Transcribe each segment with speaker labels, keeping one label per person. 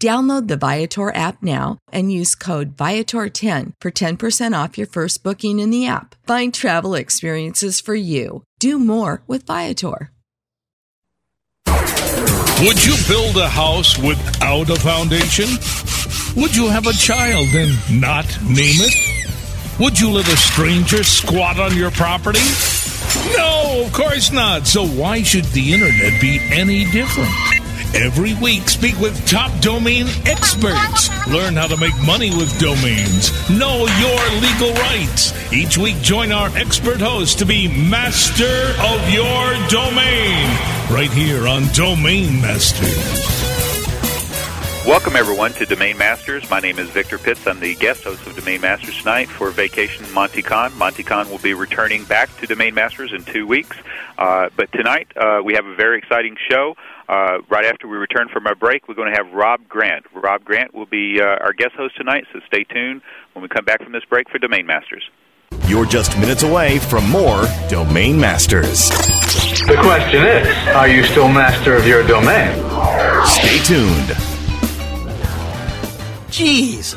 Speaker 1: Download the Viator app now and use code Viator10 for 10% off your first booking in the app. Find travel experiences for you. Do more with Viator.
Speaker 2: Would you build a house without a foundation? Would you have a child and not name it? Would you let a stranger squat on your property? No, of course not. So why should the internet be any different? Every week, speak with top domain experts. Learn how to make money with domains. Know your legal rights. Each week, join our expert host to be master of your domain. Right here on Domain Masters.
Speaker 3: Welcome, everyone, to Domain Masters. My name is Victor Pitts. I'm the guest host of Domain Masters tonight for Vacation Monte Cahn. Monte Cahn will be returning back to Domain Masters in two weeks. Uh, but tonight, uh, we have a very exciting show. Uh, right after we return from our break, we're going to have Rob Grant. Rob Grant will be uh, our guest host tonight, so stay tuned when we come back from this break for Domain Masters.
Speaker 4: You're just minutes away from more Domain Masters.
Speaker 5: The question is, are you still master of your domain?
Speaker 4: Stay tuned.
Speaker 6: Geez,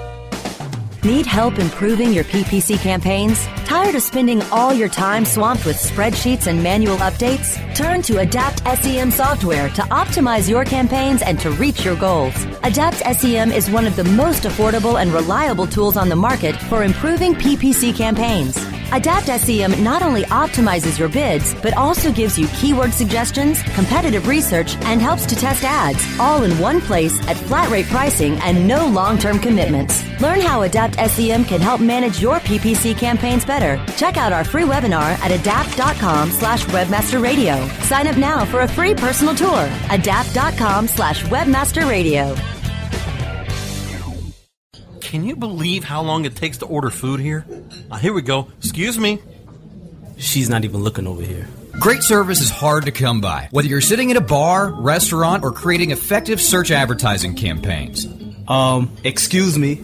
Speaker 7: Need help improving your PPC campaigns? Tired of spending all your time swamped with spreadsheets and manual updates? Turn to Adapt SEM software to optimize your campaigns and to reach your goals. Adapt SEM is one of the most affordable and reliable tools on the market for improving PPC campaigns. Adapt SEM not only optimizes your bids, but also gives you keyword suggestions, competitive research, and helps to test ads, all in one place at flat rate pricing and no long term commitments. Learn how Adapt SEM can help manage your PPC campaigns better. Check out our free webinar at adapt.com slash webmaster radio. Sign up now for a free personal tour. Adapt.com slash webmaster radio.
Speaker 6: Can you believe how long it takes to order food here? Uh, here we go. Excuse me.
Speaker 8: She's not even looking over here.
Speaker 9: Great service is hard to come by, whether you're sitting at a bar, restaurant, or creating effective search advertising campaigns.
Speaker 8: Um, excuse me.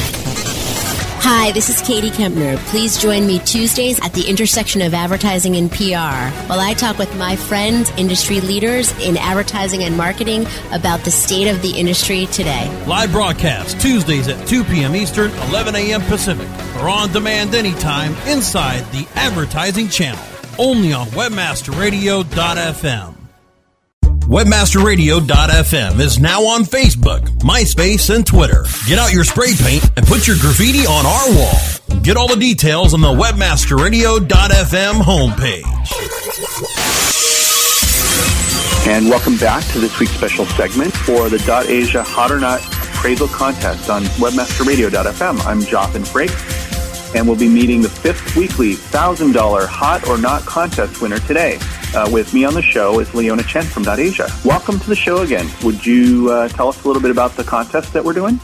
Speaker 10: Hi, this is Katie Kempner. Please join me Tuesdays at the intersection of advertising and PR while I talk with my friends, industry leaders in advertising and marketing about the state of the industry today.
Speaker 6: Live broadcast Tuesdays at 2 p.m. Eastern, 11 a.m. Pacific, or on demand anytime inside the advertising channel. Only on WebmasterRadio.fm. WebmasterRadio.fm is now on Facebook, MySpace, and Twitter. Get out your spray paint and put your graffiti on our wall. Get all the details on the WebmasterRadio.fm homepage.
Speaker 11: And welcome back to this week's special segment for the .asia Hot or Not appraisal contest on WebmasterRadio.fm. I'm Jothan Frakes, and we'll be meeting the fifth weekly $1,000 Hot or Not contest winner today. Uh, with me on the show is Leona Chen from .asia. Welcome to the show again. Would you uh, tell us a little bit about the contest that we're doing?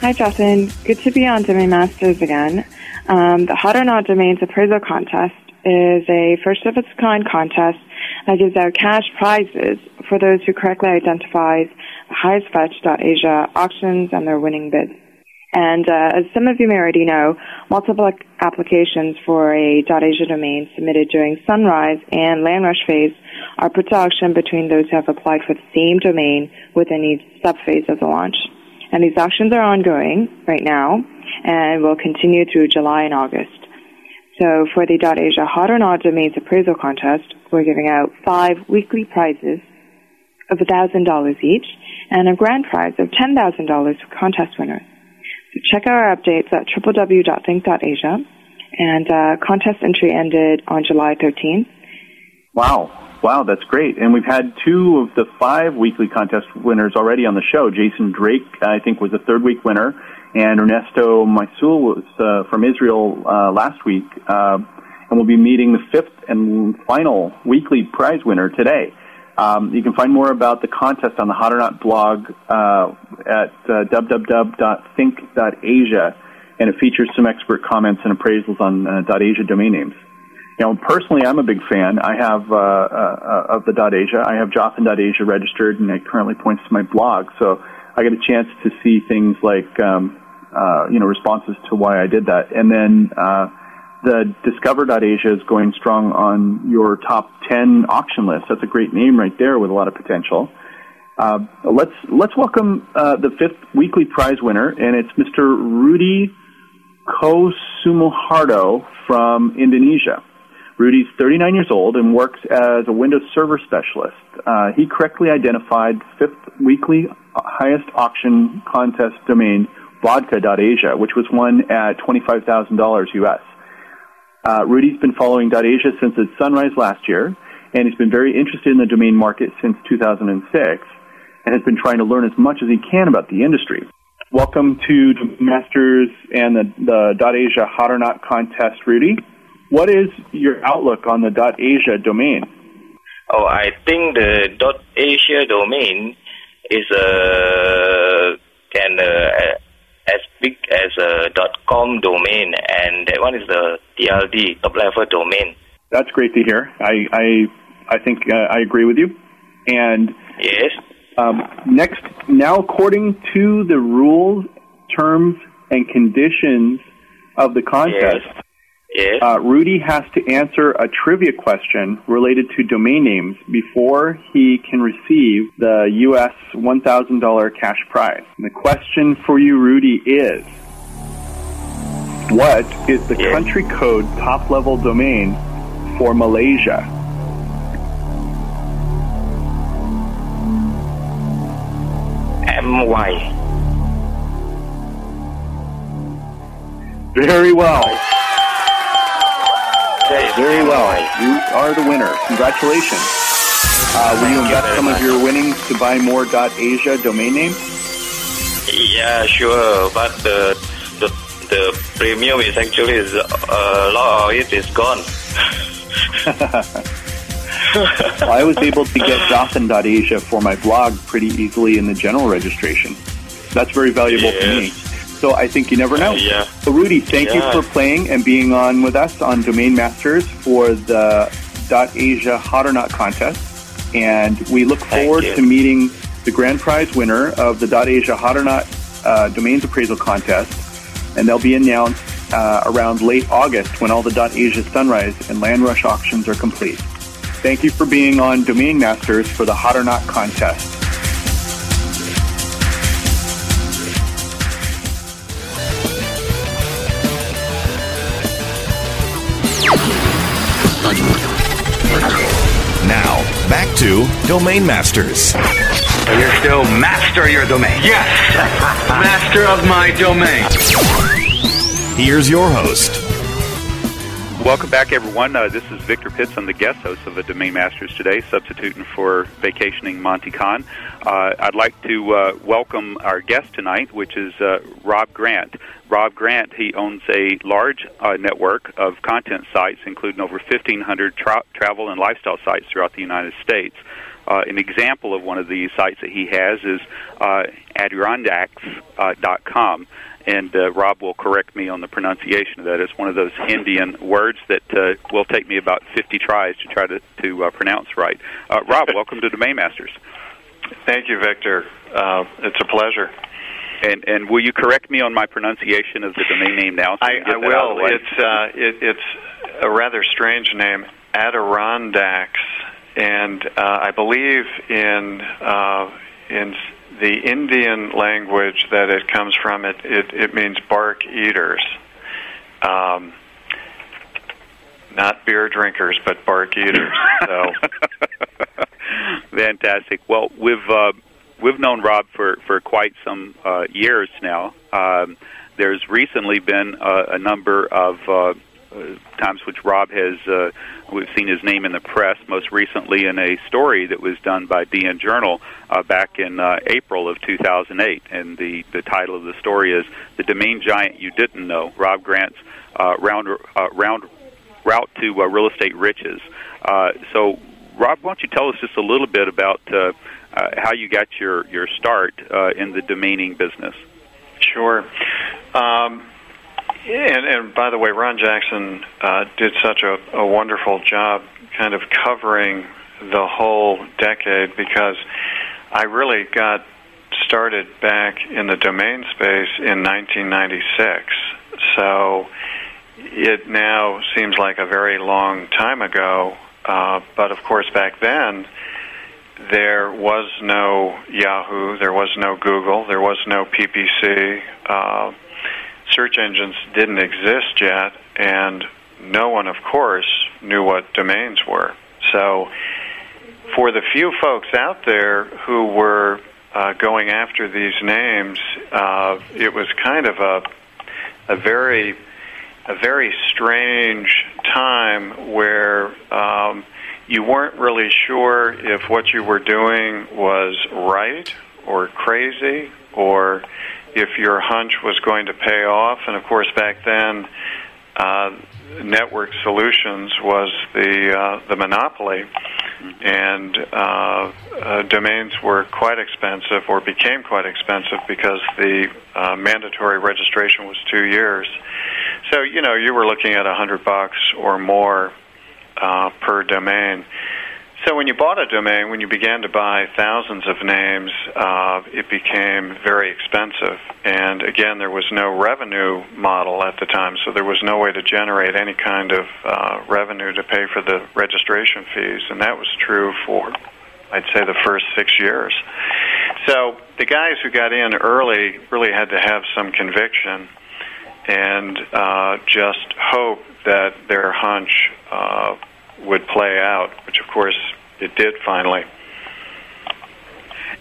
Speaker 12: Hi, Justin. Good to be on Domain Masters again. Um, the Hot or Not Domains Appraisal Contest is a first of its kind contest that gives out cash prizes for those who correctly identify the highest fetch .asia auctions and their winning bids. And uh, as some of you may already know, multiple applications for a .asia domain submitted during Sunrise and Landrush phase are put to auction between those who have applied for the same domain within each subphase of the launch. And these auctions are ongoing right now and will continue through July and August. So for the .asia Hot or Not Domains Appraisal Contest, we're giving out five weekly prizes of $1,000 each and a grand prize of $10,000 for contest winners. Check out our updates at www.think.asia. And uh, contest entry ended on July 13th.
Speaker 11: Wow. Wow, that's great. And we've had two of the five weekly contest winners already on the show. Jason Drake, I think, was the third week winner, and Ernesto Maisul was uh, from Israel uh, last week. Uh, and we'll be meeting the fifth and final weekly prize winner today. Um, you can find more about the contest on the Hot or Not blog uh, at uh, www.think.asia, and it features some expert comments and appraisals on uh, .asia domain names. Know, personally, I'm a big fan. I have uh, uh, of the .asia. I have Jothan.asia registered, and it currently points to my blog. So I get a chance to see things like um, uh, you know responses to why I did that, and then uh, the Discover.asia is going strong on your top 10 auction list. That's a great name right there with a lot of potential. Uh, let's let's welcome uh, the fifth weekly prize winner, and it's Mr. Rudy Kosumohardo from Indonesia. Rudy's 39 years old and works as a Windows Server specialist. Uh, he correctly identified fifth weekly highest auction contest domain vodka.asia, which was won at $25,000 US. Uh, Rudy's been following .asia since its sunrise last year, and he's been very interested in the domain market since 2006, and has been trying to learn as much as he can about the industry. Welcome to Masters and the, the .asia Hot or Not contest, Rudy. What is your outlook on the .asia domain?
Speaker 13: Oh, I think the .asia domain is uh, can uh, as big as a .com domain, and that one is the TLD top level domain.
Speaker 11: That's great to hear. I I I think uh, I agree with you. And
Speaker 13: yes.
Speaker 11: Um, next, now according to the rules, terms, and conditions of the contest,
Speaker 13: yes. Yes.
Speaker 11: Uh, Rudy has to answer a trivia question related to domain names before he can receive the U.S. $1,000 cash prize. And the question for you, Rudy, is what is the
Speaker 13: yes.
Speaker 11: country code top level domain for Malaysia?
Speaker 13: MY.
Speaker 11: Very well. Very well. You are the winner. Congratulations. Uh, will you invest some of your winnings to buy more .asia domain names?
Speaker 13: Yeah, sure. But the the, the premium is actually is, uh, a lot of it is gone.
Speaker 11: well, I was able to get Jothan.asia for my blog pretty easily in the general registration. That's very valuable
Speaker 14: Yes.
Speaker 11: to me. So I think you never know.
Speaker 14: Uh, yeah.
Speaker 11: So Rudy, thank
Speaker 14: Yeah.
Speaker 11: you for playing and being on with us on Domain Masters for the .asia Hot or Not contest. And we look forward to meeting the grand prize winner of the .asia Hot or Not uh, domains appraisal contest. And they'll be announced uh, around late August when all the .asia Sunrise and Land Rush auctions are complete. Thank you for being on Domain Masters for the Hot or Not contest.
Speaker 4: To Domain Masters.
Speaker 15: You're still master of your domain. Yes, master of my domain.
Speaker 4: Here's your host.
Speaker 3: Welcome back, everyone. Uh, this is Victor Pitts. I'm the guest host of the Domain Masters today, substituting for vacationing Monte Cahn. Uh, I'd like to uh, welcome our guest tonight, which is uh, Rob Grant. Rob Grant, he owns a large uh, network of content sites, including over 1,500 tra- travel and lifestyle sites throughout the United States. Uh, an example of one of these sites that he has is Adirondacks.com. and uh, Rob will correct me on the pronunciation of that. It's one of those Indian words that uh, will take me about 50 tries to try to, to uh, pronounce right. Uh, Rob, welcome to Domain Masters.
Speaker 16: Thank you, Victor. Uh, it's a pleasure.
Speaker 3: And and will you correct me on my pronunciation of the domain name now? so
Speaker 16: I, I
Speaker 3: that out of the
Speaker 16: will. It's uh, it, it's a rather strange name, Adirondacks, and uh, I believe in uh, in the Indian language that it comes from. It it, it means bark eaters. Um, not beer drinkers, but bark eaters. So
Speaker 3: Fantastic. Well, we've uh, we've known Rob for for quite some uh, years now. Um, there's recently been uh, a number of uh, times which Rob has uh, we've seen his name in the press. Most recently, in a story that was done by DN Journal uh, back in uh, April of 2008, and the the title of the story is "The Domain Giant You Didn't Know." Rob Grant's uh, round uh, round route to uh, real estate riches. Uh, so, Rob, why don't you tell us just a little bit about uh, uh, how you got your your start uh, in the domaining business?
Speaker 16: Sure. Um, and, and by the way, Ron Jackson uh, did such a, a wonderful job kind of covering the whole decade because I really got started back in the domain space in 1996. So it now seems like a very long time ago, uh, but of course back then there was no Yahoo, there was no Google, there was no PPC. Uh, search engines didn't exist yet, and no one, of course, knew what domains were. So, for the few folks out there who were uh, going after these names, uh, it was kind of a a very a very strange time where um, you weren't really sure if what you were doing was right or crazy or if your hunch was going to pay off. And of course, back then, uh, Network Solutions was the uh, the monopoly, and uh, uh, domains were quite expensive or became quite expensive because the uh, mandatory registration was two years. So you know you were looking at a hundred bucks or more uh, per domain. So when you bought a domain, when you began to buy thousands of names, uh, it became very expensive. And again, there was no revenue model at the time, so there was no way to generate any kind of uh, revenue to pay for the registration fees. And that was true for, I'd say, the first six years. So the guys who got in early really had to have some conviction and uh, just hope that their hunch uh, would play out, which of course it did finally.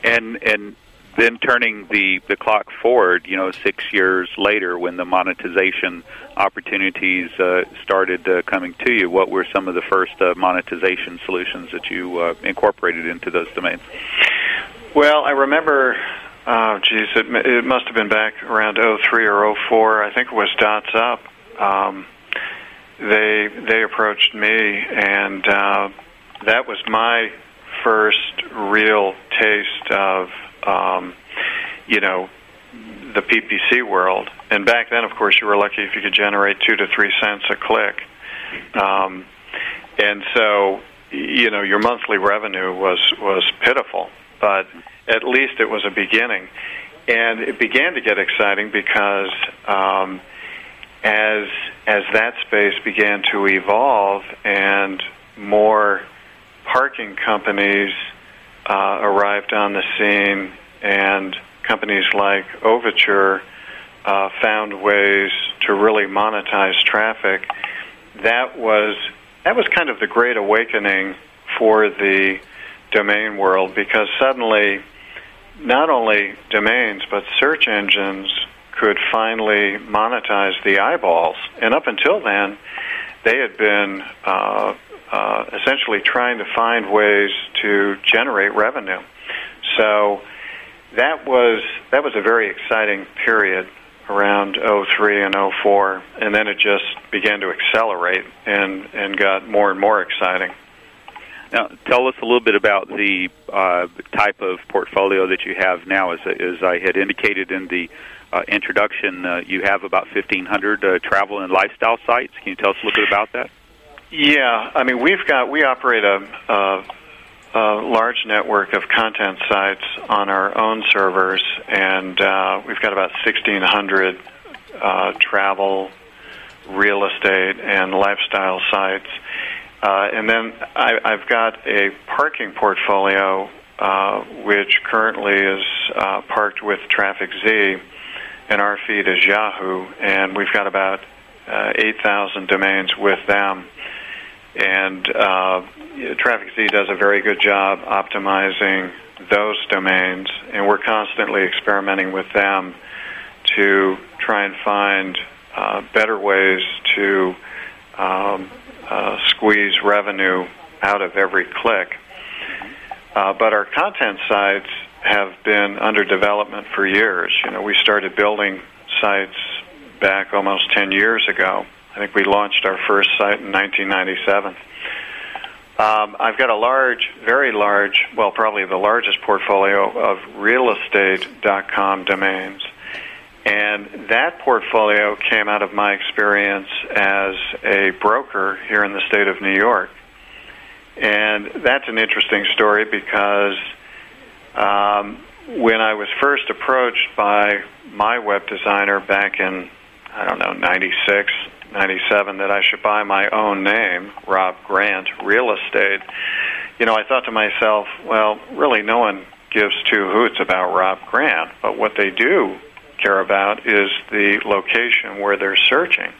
Speaker 3: And and then turning the the clock forward, you know, six years later, when the monetization opportunities uh, started uh, coming to you, what were some of the first uh, monetization solutions that you uh, incorporated into those domains?
Speaker 16: Well, I remember, oh, geez, it, it must have been back around '03 or '04. I think it was Dots Up. Um, they they approached me and uh, that was my first real taste of, um, you know, the PPC world. And back then, of course, you were lucky if you could generate two to three cents a click. Um, and so, you know, your monthly revenue was was pitiful, but at least it was a beginning. And it began to get exciting because um, as as that space began to evolve and more parking companies uh, arrived on the scene, and companies like Overture uh, found ways to really monetize traffic. That was that was kind of the great awakening for the domain world because suddenly not only domains but search engines could finally monetize the eyeballs. And up until then, they had been uh, uh, essentially trying to find ways to generate revenue. So that was that was a very exciting period around 03 and 04, and then it just began to accelerate and and got more and more exciting.
Speaker 3: Now, tell us a little bit about the uh, type of portfolio that you have now. As, as I had indicated in the uh, introduction, uh, you have about 1,500 uh, travel and lifestyle sites. Can you tell us a little bit about that?
Speaker 16: Yeah, I mean we've got we operate a, a, a large network of content sites on our own servers, and uh, we've got about 1,600 uh, travel, real estate, and lifestyle sites. Uh, and then I, I've got a parking portfolio uh, which currently is uh, parked with Traffic Z, and our feed is Yahoo, and we've got about uh, 8,000 domains with them and uh, Traffic Z does a very good job optimizing those domains, and we're constantly experimenting with them to try and find uh, better ways to um, uh, squeeze revenue out of every click. Uh, but our content sites have been under development for years. You know, we started building sites back almost 10 years ago I think we launched our first site in 1997. Um, I've got a large, very large, well, probably the largest portfolio of realestate.com domains. And that portfolio came out of my experience as a broker here in the state of New York. And that's an interesting story because um, when I was first approached by my web designer back in, I don't know, 96, 97 that I should buy my own name, Rob Grant Real Estate, you know, I thought to myself, well, really no one gives two hoots about Rob Grant, but what they do care about is the location where they're searching.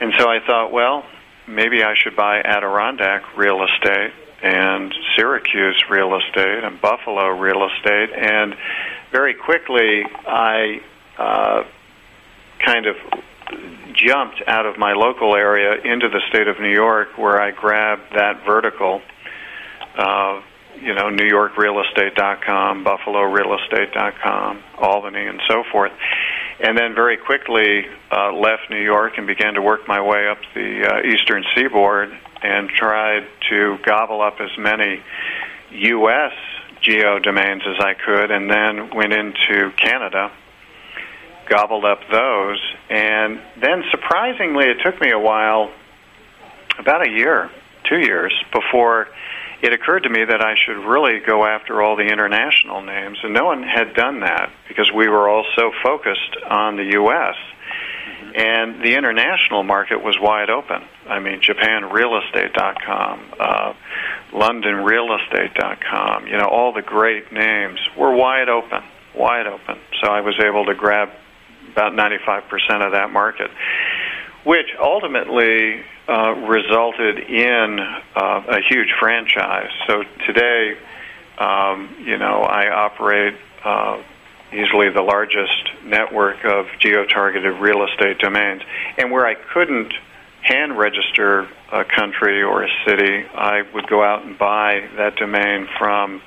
Speaker 16: And so I thought, well, maybe I should buy Adirondack Real Estate and Syracuse Real Estate and Buffalo Real Estate. And very quickly, I uh, kind of jumped out of my local area into the state of New York, where I grabbed that vertical. Uh, you know, New York Real Estate.com, Buffalo NewYorkRealEstate.com, BuffaloRealEstate.com, Albany, and so forth. And then very quickly uh, left New York and began to work my way up the uh, eastern seaboard and tried to gobble up as many U.S. geo domains as I could, and then went into Canada gobbled up those. And then surprisingly, it took me a while, about a year, two years, before it occurred to me that I should really go after all the international names. And no one had done that because we were all so focused on the U.S. And the international market was wide open. I mean, JapanRealEstate.com, uh, LondonRealEstate.com, you know, all the great names were wide open, wide open. So I was able to grab about 95% of that market, which ultimately uh, resulted in uh, a huge franchise. So today, um, you know, I operate uh, easily the largest network of geo-targeted real estate domains, and where I couldn't hand register a country or a city, I would go out and buy that domain from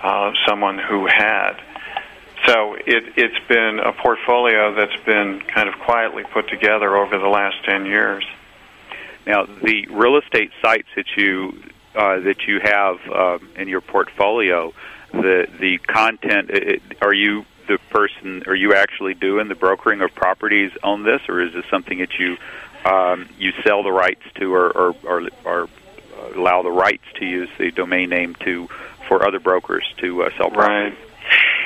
Speaker 16: uh, someone who had. So it, it's been a portfolio that's been kind of quietly put together over the last 10 years.
Speaker 3: Now, the real estate sites that you uh, that you have uh, in your portfolio, the the content. It, are you the person? Are you actually doing the brokering of properties on this, or is this something that you um, you sell the rights to, or or, or, or allow the rights to use the domain name to for other brokers to uh, sell properties?
Speaker 16: Right.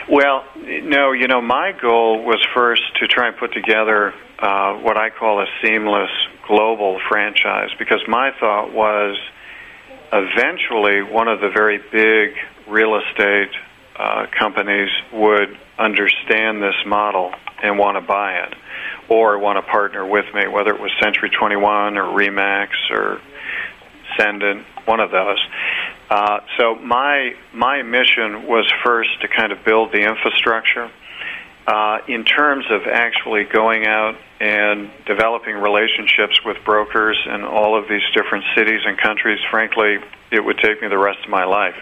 Speaker 16: Well, no, you know, my goal was first to try and put together uh, what I call a seamless global franchise because my thought was eventually one of the very big real estate uh, companies would understand this model and want to buy it or want to partner with me, whether it was Century 21 or Remax or Cendant, one of those. Uh, so my my mission was first to kind of build the infrastructure. Uh, in terms of actually going out and developing relationships with brokers in all of these different cities and countries, frankly, it would take me the rest of my life.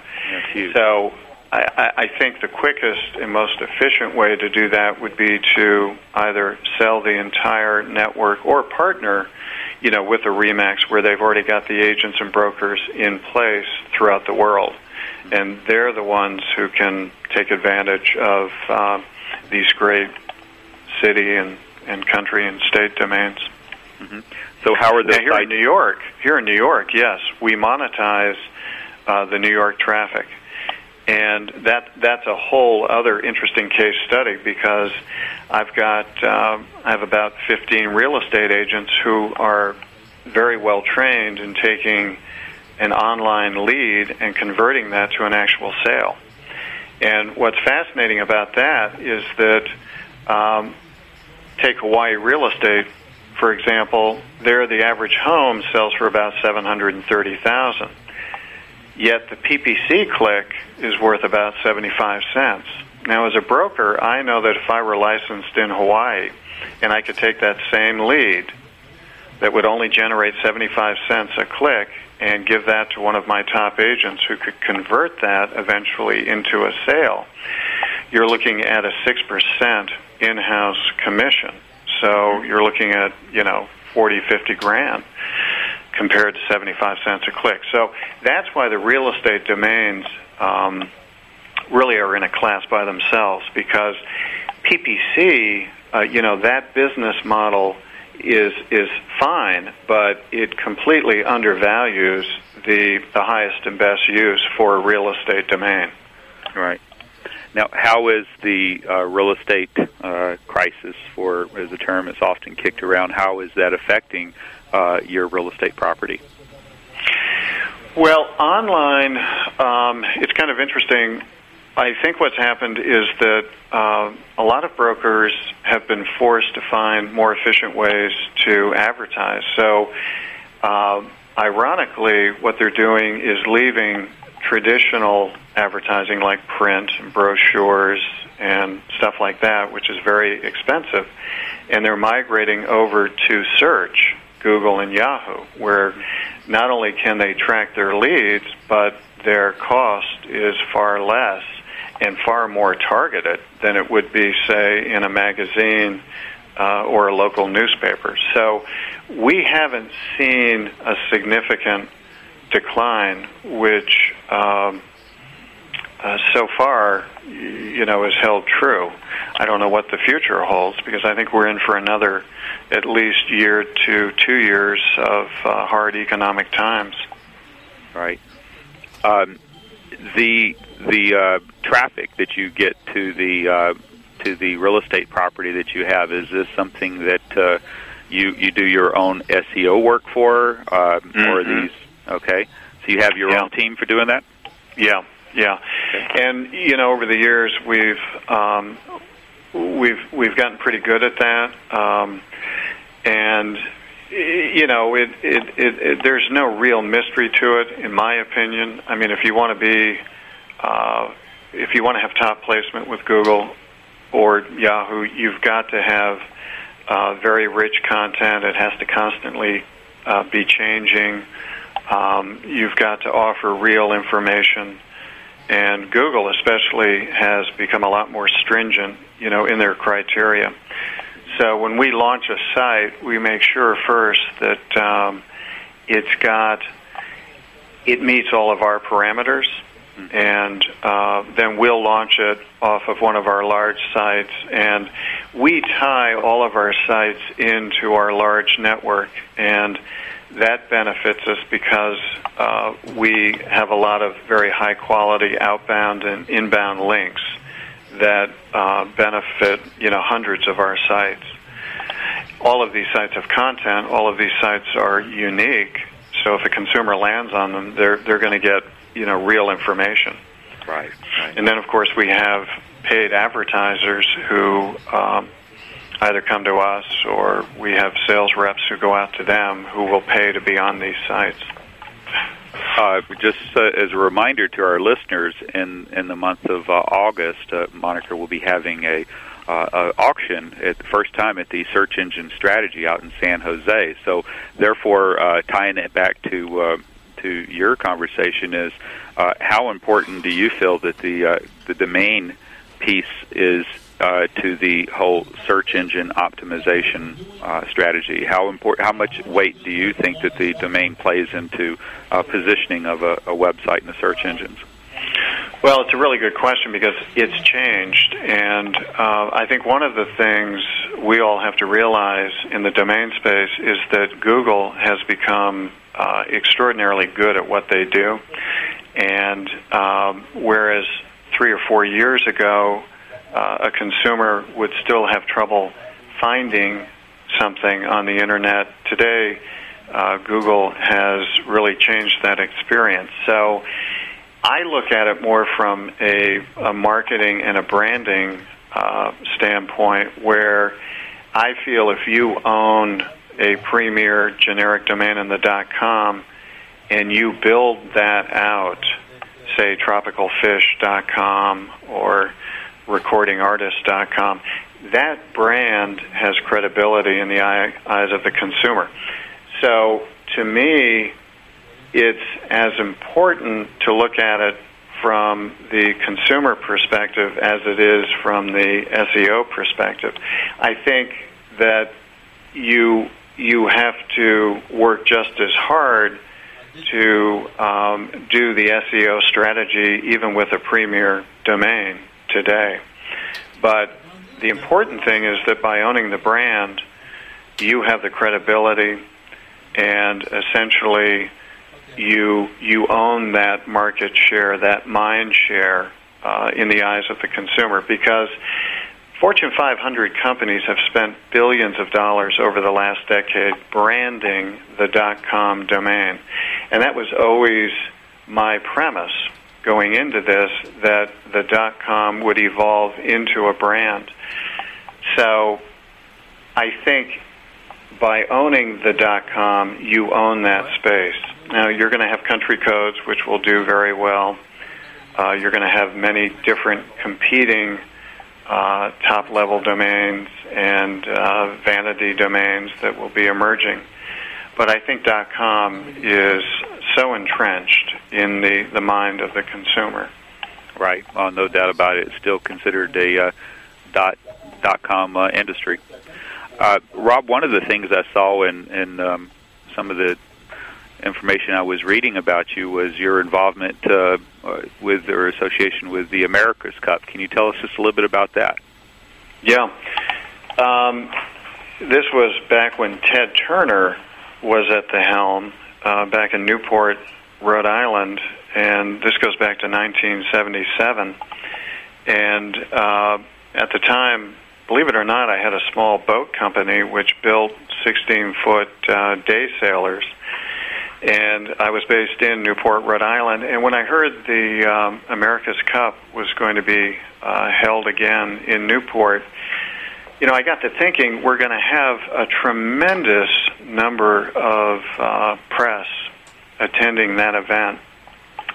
Speaker 16: So I, I think the quickest and most efficient way to do that would be to either sell the entire network or partner you know, with a Remax where they've already got the agents and brokers in place throughout the world. And they're the ones who can take advantage of uh, these great city and, and country and state domains.
Speaker 3: Mm-hmm. So, how are they?
Speaker 16: here in New York? Here in New York, yes, we monetize uh, the New York traffic, and that that's a whole other interesting case study because I've got um, I have about 15 real estate agents who are very well trained in taking an online lead and converting that to an actual sale. And what's fascinating about that is that um, take Hawaii real estate for example. There, the average home sells for about seven hundred and thirty thousand. Yet the PPC click is worth about 75 cents. Now, as a broker, I know that if I were licensed in Hawaii and I could take that same lead that would only generate 75 cents a click and give that to one of my top agents who could convert that eventually into a sale, you're looking at a 6% in house commission. So you're looking at, you know, 40, 50 grand compared to 75 cents a click. So that's why the real estate domains um, really are in a class by themselves because PPC, uh, you know, that business model is is fine, but it completely undervalues the the highest and best use for a real estate domain.
Speaker 3: Right. Now, how is the uh, real estate uh, crisis, for as a term is often kicked around, how is that affecting uh, your real estate property?
Speaker 16: Well, online, um, it's kind of interesting. I think what's happened is that uh, a lot of brokers have been forced to find more efficient ways to advertise. So, uh, ironically, what they're doing is leaving traditional advertising like print and brochures and stuff like that, which is very expensive, and they're migrating over to search, Google and Yahoo, where not only can they track their leads, but their cost is far less and far more targeted than it would be, say, in a magazine uh, or a local newspaper. So we haven't seen a significant decline, which um, uh, so far, you know, is held true. I don't know what the future holds because I think we're in for another at least year to two years of uh, hard economic times.
Speaker 3: Right. Um, the the uh, traffic that you get to the uh, to the real estate property that you have is this something that uh, you you do your own SEO work for, uh, mm-hmm. or these? Okay, so you have your
Speaker 16: yeah.
Speaker 3: own team for doing that.
Speaker 16: Yeah, yeah, and you know, over the years we've um, we've we've gotten pretty good at that, um, and you know, it, it, it, it there's no real mystery to it, in my opinion. I mean, if you want to be uh, if you want to have top placement with Google or Yahoo, you've got to have uh, very rich content. It has to constantly uh, be changing. Um, you've got to offer real information and Google especially has become a lot more stringent, you know, in their criteria. So when we launch a site, we make sure first that um, it's got it meets all of our parameters, and uh, then we'll launch it off of one of our large sites. And we tie all of our sites into our large network, and that benefits us because uh, we have a lot of very high quality outbound and inbound links that uh, benefit you know hundreds of our sites. All of these sites have content. All of these sites are unique. So if a consumer lands on them, they're they're going to get you know real information.
Speaker 3: Right. right.
Speaker 16: And then of course we have paid advertisers who um, either come to us or we have sales reps who go out to them who will pay to be on these sites.
Speaker 3: Uh, just uh, as a reminder to our listeners, in in the month of uh, August, uh, Moniker will be having a uh, auction at the first time at the Search Engine Strategy out in San Jose. So, therefore, uh, tying it back to to your conversation is how important do you feel that the the domain piece is uh, to the whole search engine optimization uh, strategy? How important? How much weight do you think that the domain plays into uh, positioning of a, a website in the search engines?
Speaker 16: Well, it's a really good question because it's changed, and uh, I think one of the things we all have to realize in the domain space is that Google has become uh, extraordinarily good at what they do, and um, whereas three or four years ago, uh, a consumer would still have trouble finding something on the internet. Today, uh, Google has really changed that experience. So I look at it more from a, a marketing and a branding uh, standpoint where I feel if you own a premier generic domain in the .com and you build that out, say tropicalfish.com or recordingartist.com, that brand has credibility in the eyes of the consumer. So to me, it's as important to look at it from the consumer perspective as it is from the SEO perspective. I think that you you have to work just as hard to um, do the SEO strategy even with a premier domain today. But the important thing is that by owning the brand, you have the credibility and essentially you you own that market share, that mind share uh, in the eyes of the consumer. Because Fortune 500 companies have spent billions of dollars over the last decade branding the .com domain, and that was always my premise going into this that the dot .com would evolve into a brand. So I think by owning the dot .com, you own that space. Now you're going to have country codes, which will do very well. Uh, you're going to have many different competing uh, top level domains and uh, vanity domains that will be emerging. But I think dot .com is so entrenched in the, the mind of the consumer.
Speaker 3: Right. Well, no doubt about it. It's still considered a uh, dot dot com uh, industry. Uh, Rob, one of the things I saw in in um, some of the information I was reading about you was your involvement uh, uh, with or association with the America's Cup. Can you tell us just a little bit about that?
Speaker 16: Yeah. Um, this was back when Ted Turner was at the helm uh, back in Newport, Rhode Island, and this goes back to 1977. And uh, at the time, believe it or not, I had a small boat company which built 16 foot uh, day sailers. And I was based in Newport, Rhode Island. And when I heard the um, America's Cup was going to be uh, held again in Newport, you know, I got to thinking we're going to have a tremendous number of uh, press attending that event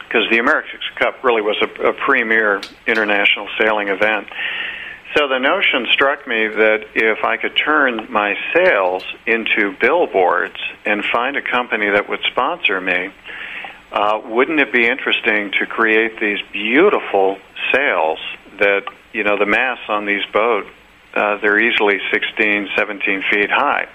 Speaker 16: because the America's Cup really was a, a premier international sailing event. So the notion struck me that if I could turn my sails into billboards and find a company that would sponsor me, uh, wouldn't it be interesting to create these beautiful sails that you know the masts on these boats uh, they're easily 16, 17 feet high.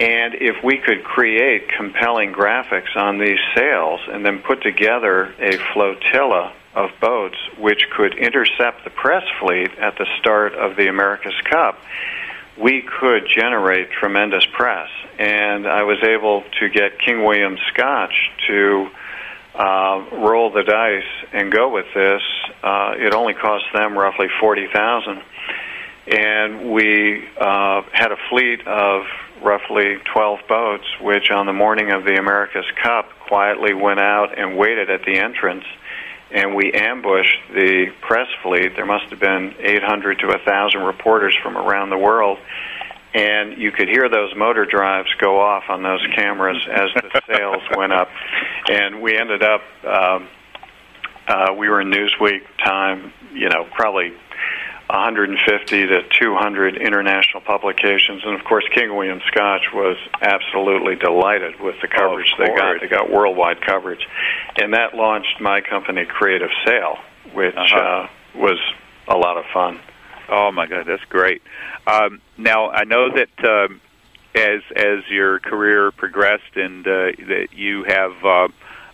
Speaker 16: And if we could create compelling graphics on these sails and then put together a flotilla of boats which could intercept the press fleet at the start of the America's Cup, we could generate tremendous press. And I was able to get King William Scotch to uh, roll the dice and go with this. Uh, it only cost them roughly forty thousand, and we uh, had a fleet of roughly 12 boats, which on the morning of the America's Cup quietly went out and waited at the entrance. And we ambushed the press fleet. There must have been 800 to 1,000 reporters from around the world. And you could hear those motor drives go off on those cameras as the sails went up. And we ended up, um, uh, we were in Newsweek time, you know, probably 150 to 200 international publications, and of course, King William Scotch was absolutely delighted with the coverage
Speaker 3: Oh,
Speaker 16: they got. They got worldwide coverage, and that launched my company, Creative Sale, which
Speaker 3: Uh-huh.
Speaker 16: uh, was a lot of fun.
Speaker 3: Oh my God, that's great. Um, now I know that um, as as your career progressed and uh, that you have uh,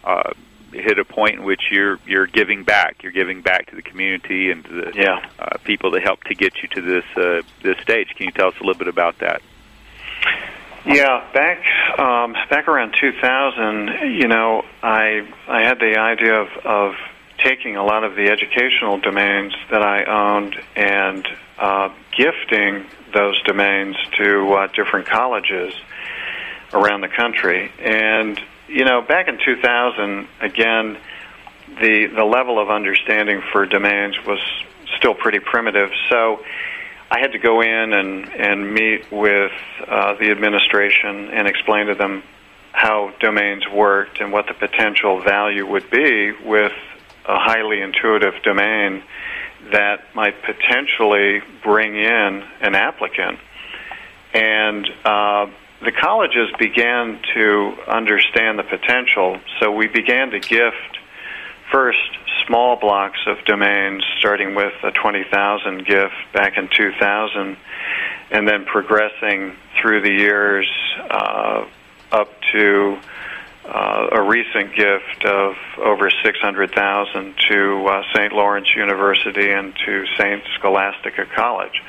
Speaker 3: uh, hit a point in which you're you're giving back. You're giving back to the community and to the
Speaker 16: Yeah.
Speaker 3: uh, people that helped to get you to this uh, this stage. Can you tell us a little bit about that?
Speaker 16: Yeah, back um, back around 2000, you know, I I had the idea of of taking a lot of the educational domains that I owned and uh, gifting those domains to uh, different colleges around the country. And you know, back in 2000, again, the the level of understanding for domains was still pretty primitive. So I had to go in and and meet with uh, the administration and explain to them how domains worked and what the potential value would be with a highly intuitive domain that might potentially bring in an applicant. And uh, the colleges began to understand the potential, so we began to gift first small blocks of domains, starting with a 20,000 gift back in 2000, and then progressing through the years uh, up to uh, a recent gift of over 600,000 to uh, St. Lawrence University and to St. Scholastica College.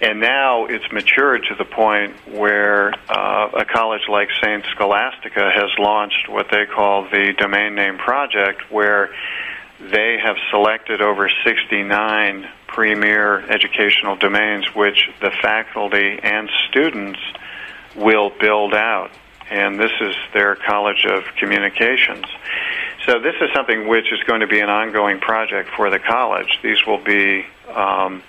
Speaker 16: And now it's matured to the point where uh, a college like St. Scholastica has launched what they call the Domain Name Project, where they have selected over 69 premier educational domains, which the faculty and students will build out. And this is their College of Communications. So this is something which is going to be an ongoing project for the college. These will be um,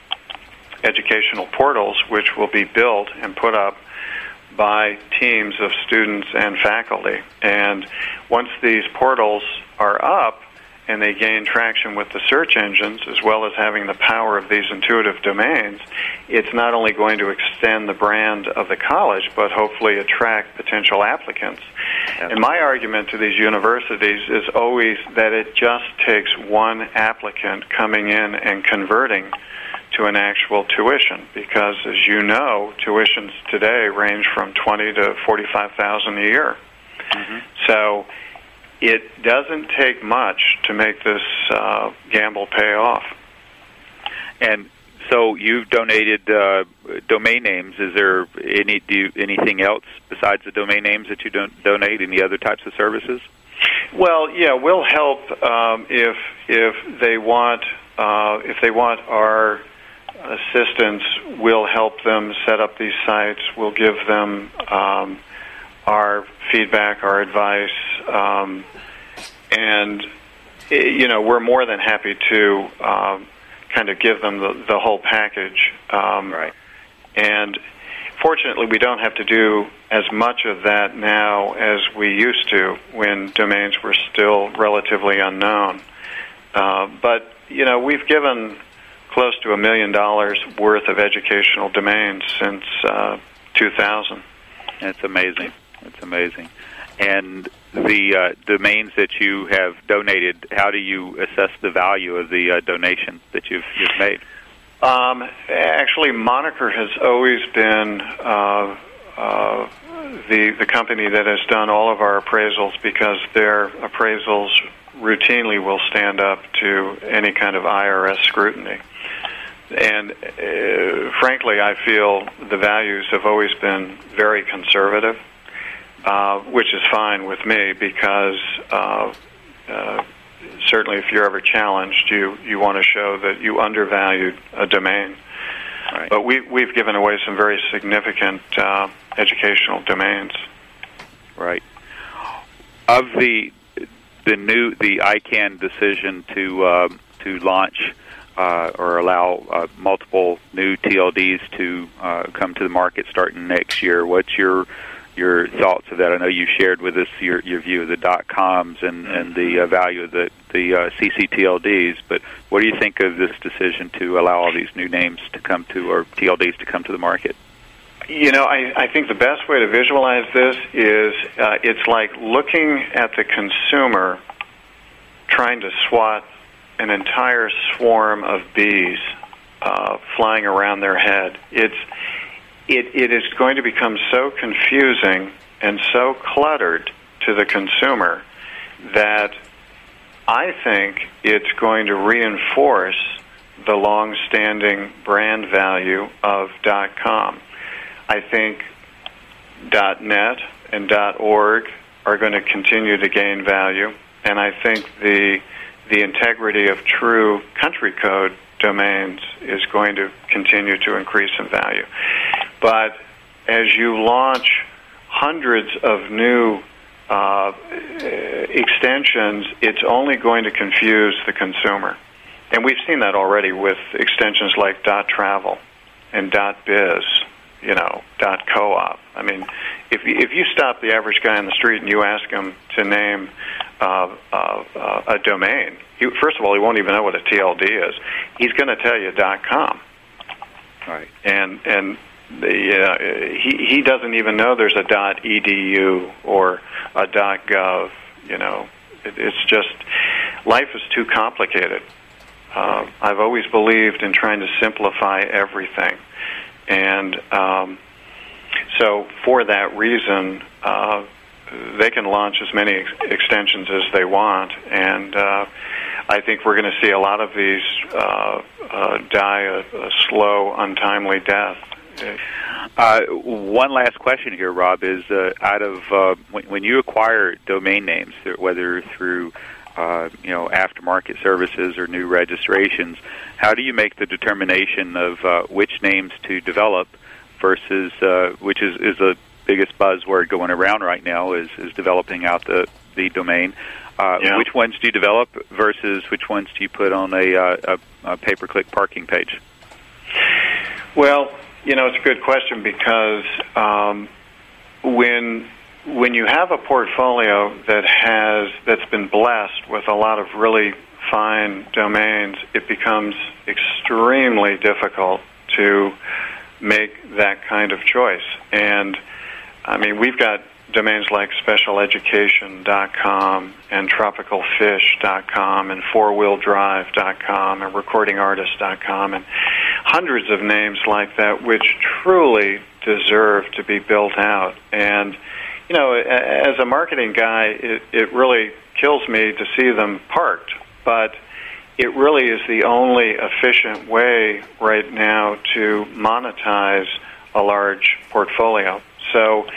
Speaker 16: educational portals which will be built and put up by teams of students and faculty. And once these portals are up and they gain traction with the search engines as well as having the power of these intuitive domains, it's not only going to extend the brand of the college, but hopefully attract potential applicants. And my argument to these universities is always that it just takes one applicant coming in and converting to an actual tuition because as you know tuitions today range from 20 to 45,000 a year so it doesn't take much to make this uh, gamble pay off
Speaker 3: And so you've donated uh, domain names. Is there any do you, anything else besides the domain names that you don't donate? Any other types of services?
Speaker 16: Well, yeah, we'll help um, if if they want uh, if they want our assistance. We'll help them set up these sites. We'll give them um, our feedback, our advice, um, and you know we're more than happy to um, kind of give them the, the whole package. Um,
Speaker 3: right.
Speaker 16: And fortunately, we don't have to do as much of that now as we used to when domains were still relatively unknown. Uh, but you know, we've given close to a million dollars worth of educational domains since uh, 2000.
Speaker 3: That's amazing. That's amazing. And the uh, domains that you have donated, how do you assess the value of the uh, donation that you've, you've made?
Speaker 16: Um, actually, Moniker has always been uh, uh, the the company that has done all of our appraisals because their appraisals routinely will stand up to any kind of IRS scrutiny. And uh, frankly, I feel the values have always been very conservative, uh, which is fine with me because uh, uh, certainly if you're ever challenged, you, you want to show that you undervalued a domain.
Speaker 3: Right.
Speaker 16: But we, we've given away some very significant uh, educational domains.
Speaker 3: Right. Of the the new the ICANN decision to uh, to launch uh, or allow uh, multiple new TLDs to uh, come to the market starting next year, what's your your thoughts of that? I know you shared with us your, your view of the dot coms and, and the uh, value of the the uh, CCTLDs, but what do you think of this decision to allow all these new names to come to or TLDs to come to the market?
Speaker 16: You know, I, I think the best way to visualize this is uh, it's like looking at the consumer trying to swat an entire swarm of bees uh, flying around their head. It's it, it is going to become so confusing and so cluttered to the consumer that I think it's going to reinforce the long-standing brand value of .com. I think .net and .org are going to continue to gain value, and I think the the integrity of true country code domains is going to continue to increase in value. But as you launch hundreds of new uh, extensions, it's only going to confuse the consumer. And we've seen that already with extensions like .travel and .biz, you know, .coop. I mean, if if you stop the average guy on the street and you ask him to name uh, uh, uh, a domain, he, first of all, he won't even know what a TLD is. He's going to tell you dot .com.
Speaker 3: Right.
Speaker 16: And and the uh, he he doesn't even know there's a dot .edu or a dot .gov. You know, it, it's just life is too complicated. Uh, I've always believed in trying to simplify everything, and um, so for that reason, uh, they can launch as many ex- extensions as they want, and uh, I think we're going to see a lot of these uh, uh, die a, a slow, untimely death.
Speaker 3: Uh, one last question here, Rob, is uh, out of when, when you acquire domain names, whether through uh, you know aftermarket services or new registrations, how do you make the determination of uh, which names to develop versus uh, which is is the biggest buzzword going around right now is is developing out the the domain. Uh,
Speaker 16: Yeah.
Speaker 3: Which ones do you develop versus which ones do you put on a, uh, a, a pay-per-click parking page?
Speaker 16: Well, you know, it's a good question because um, when when you have a portfolio that has that's been blessed with a lot of really fine domains, it becomes extremely difficult to make that kind of choice. And I mean, we've got domains like specialeducation.com and tropicalfish.com and fourwheeldrive.com and recordingartist.com and hundreds of names like that which truly deserve to be built out. And, you know, as a marketing guy, it, it really kills me to see them parked. But it really is the only efficient way right now to monetize a large portfolio. So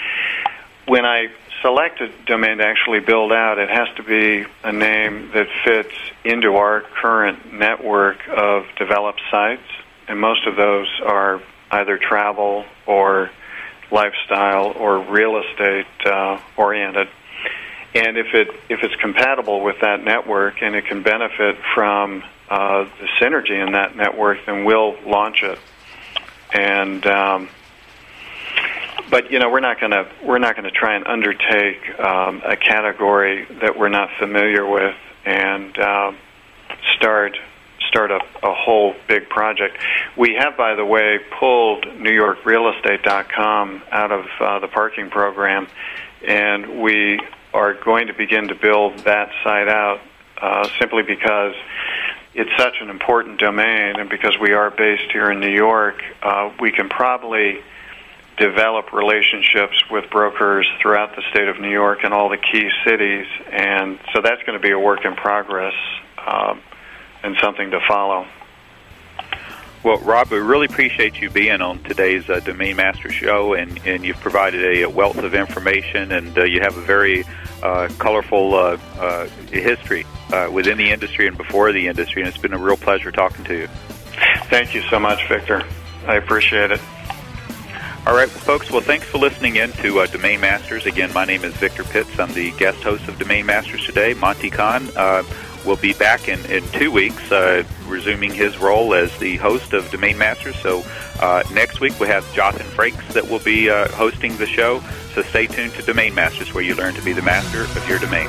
Speaker 16: when I select a domain to actually build out, it has to be a name that fits into our current network of developed sites, and most of those are either travel or lifestyle or real estate uh, oriented. And if it if it's compatible with that network and it can benefit from uh, the synergy in that network, then we'll launch it. And um, but you know we're not going to we're not going to try and undertake um, a category that we're not familiar with and uh, start start a, a whole big project. We have, by the way, pulled NewYorkRealEstate.com out of uh, the parking program, and we are going to begin to build that site out uh, simply because it's such an important domain, and because we are based here in New York, uh, we can probably develop relationships with brokers throughout the state of New York and all the key cities, and so that's going to be a work in progress um, and something to follow.
Speaker 3: Well, Rob, we really appreciate you being on today's uh, Domain Master Show, and, and you've provided a, a wealth of information, and uh, you have a very uh, colorful uh, uh, history uh, within the industry and before the industry, and it's been a real pleasure talking to you.
Speaker 16: Thank you so much, Victor. I appreciate it.
Speaker 3: All right, folks. Well, thanks for listening in to uh, Domain Masters. Again, my name is Victor Pitts. I'm the guest host of Domain Masters today. Monte Cahn uh, will be back in, in two weeks, uh, resuming his role as the host of Domain Masters. So uh, next week we have Jothan Frakes that will be uh, hosting the show. So stay tuned to Domain Masters, where you learn to be the master of your domain.